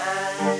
Alone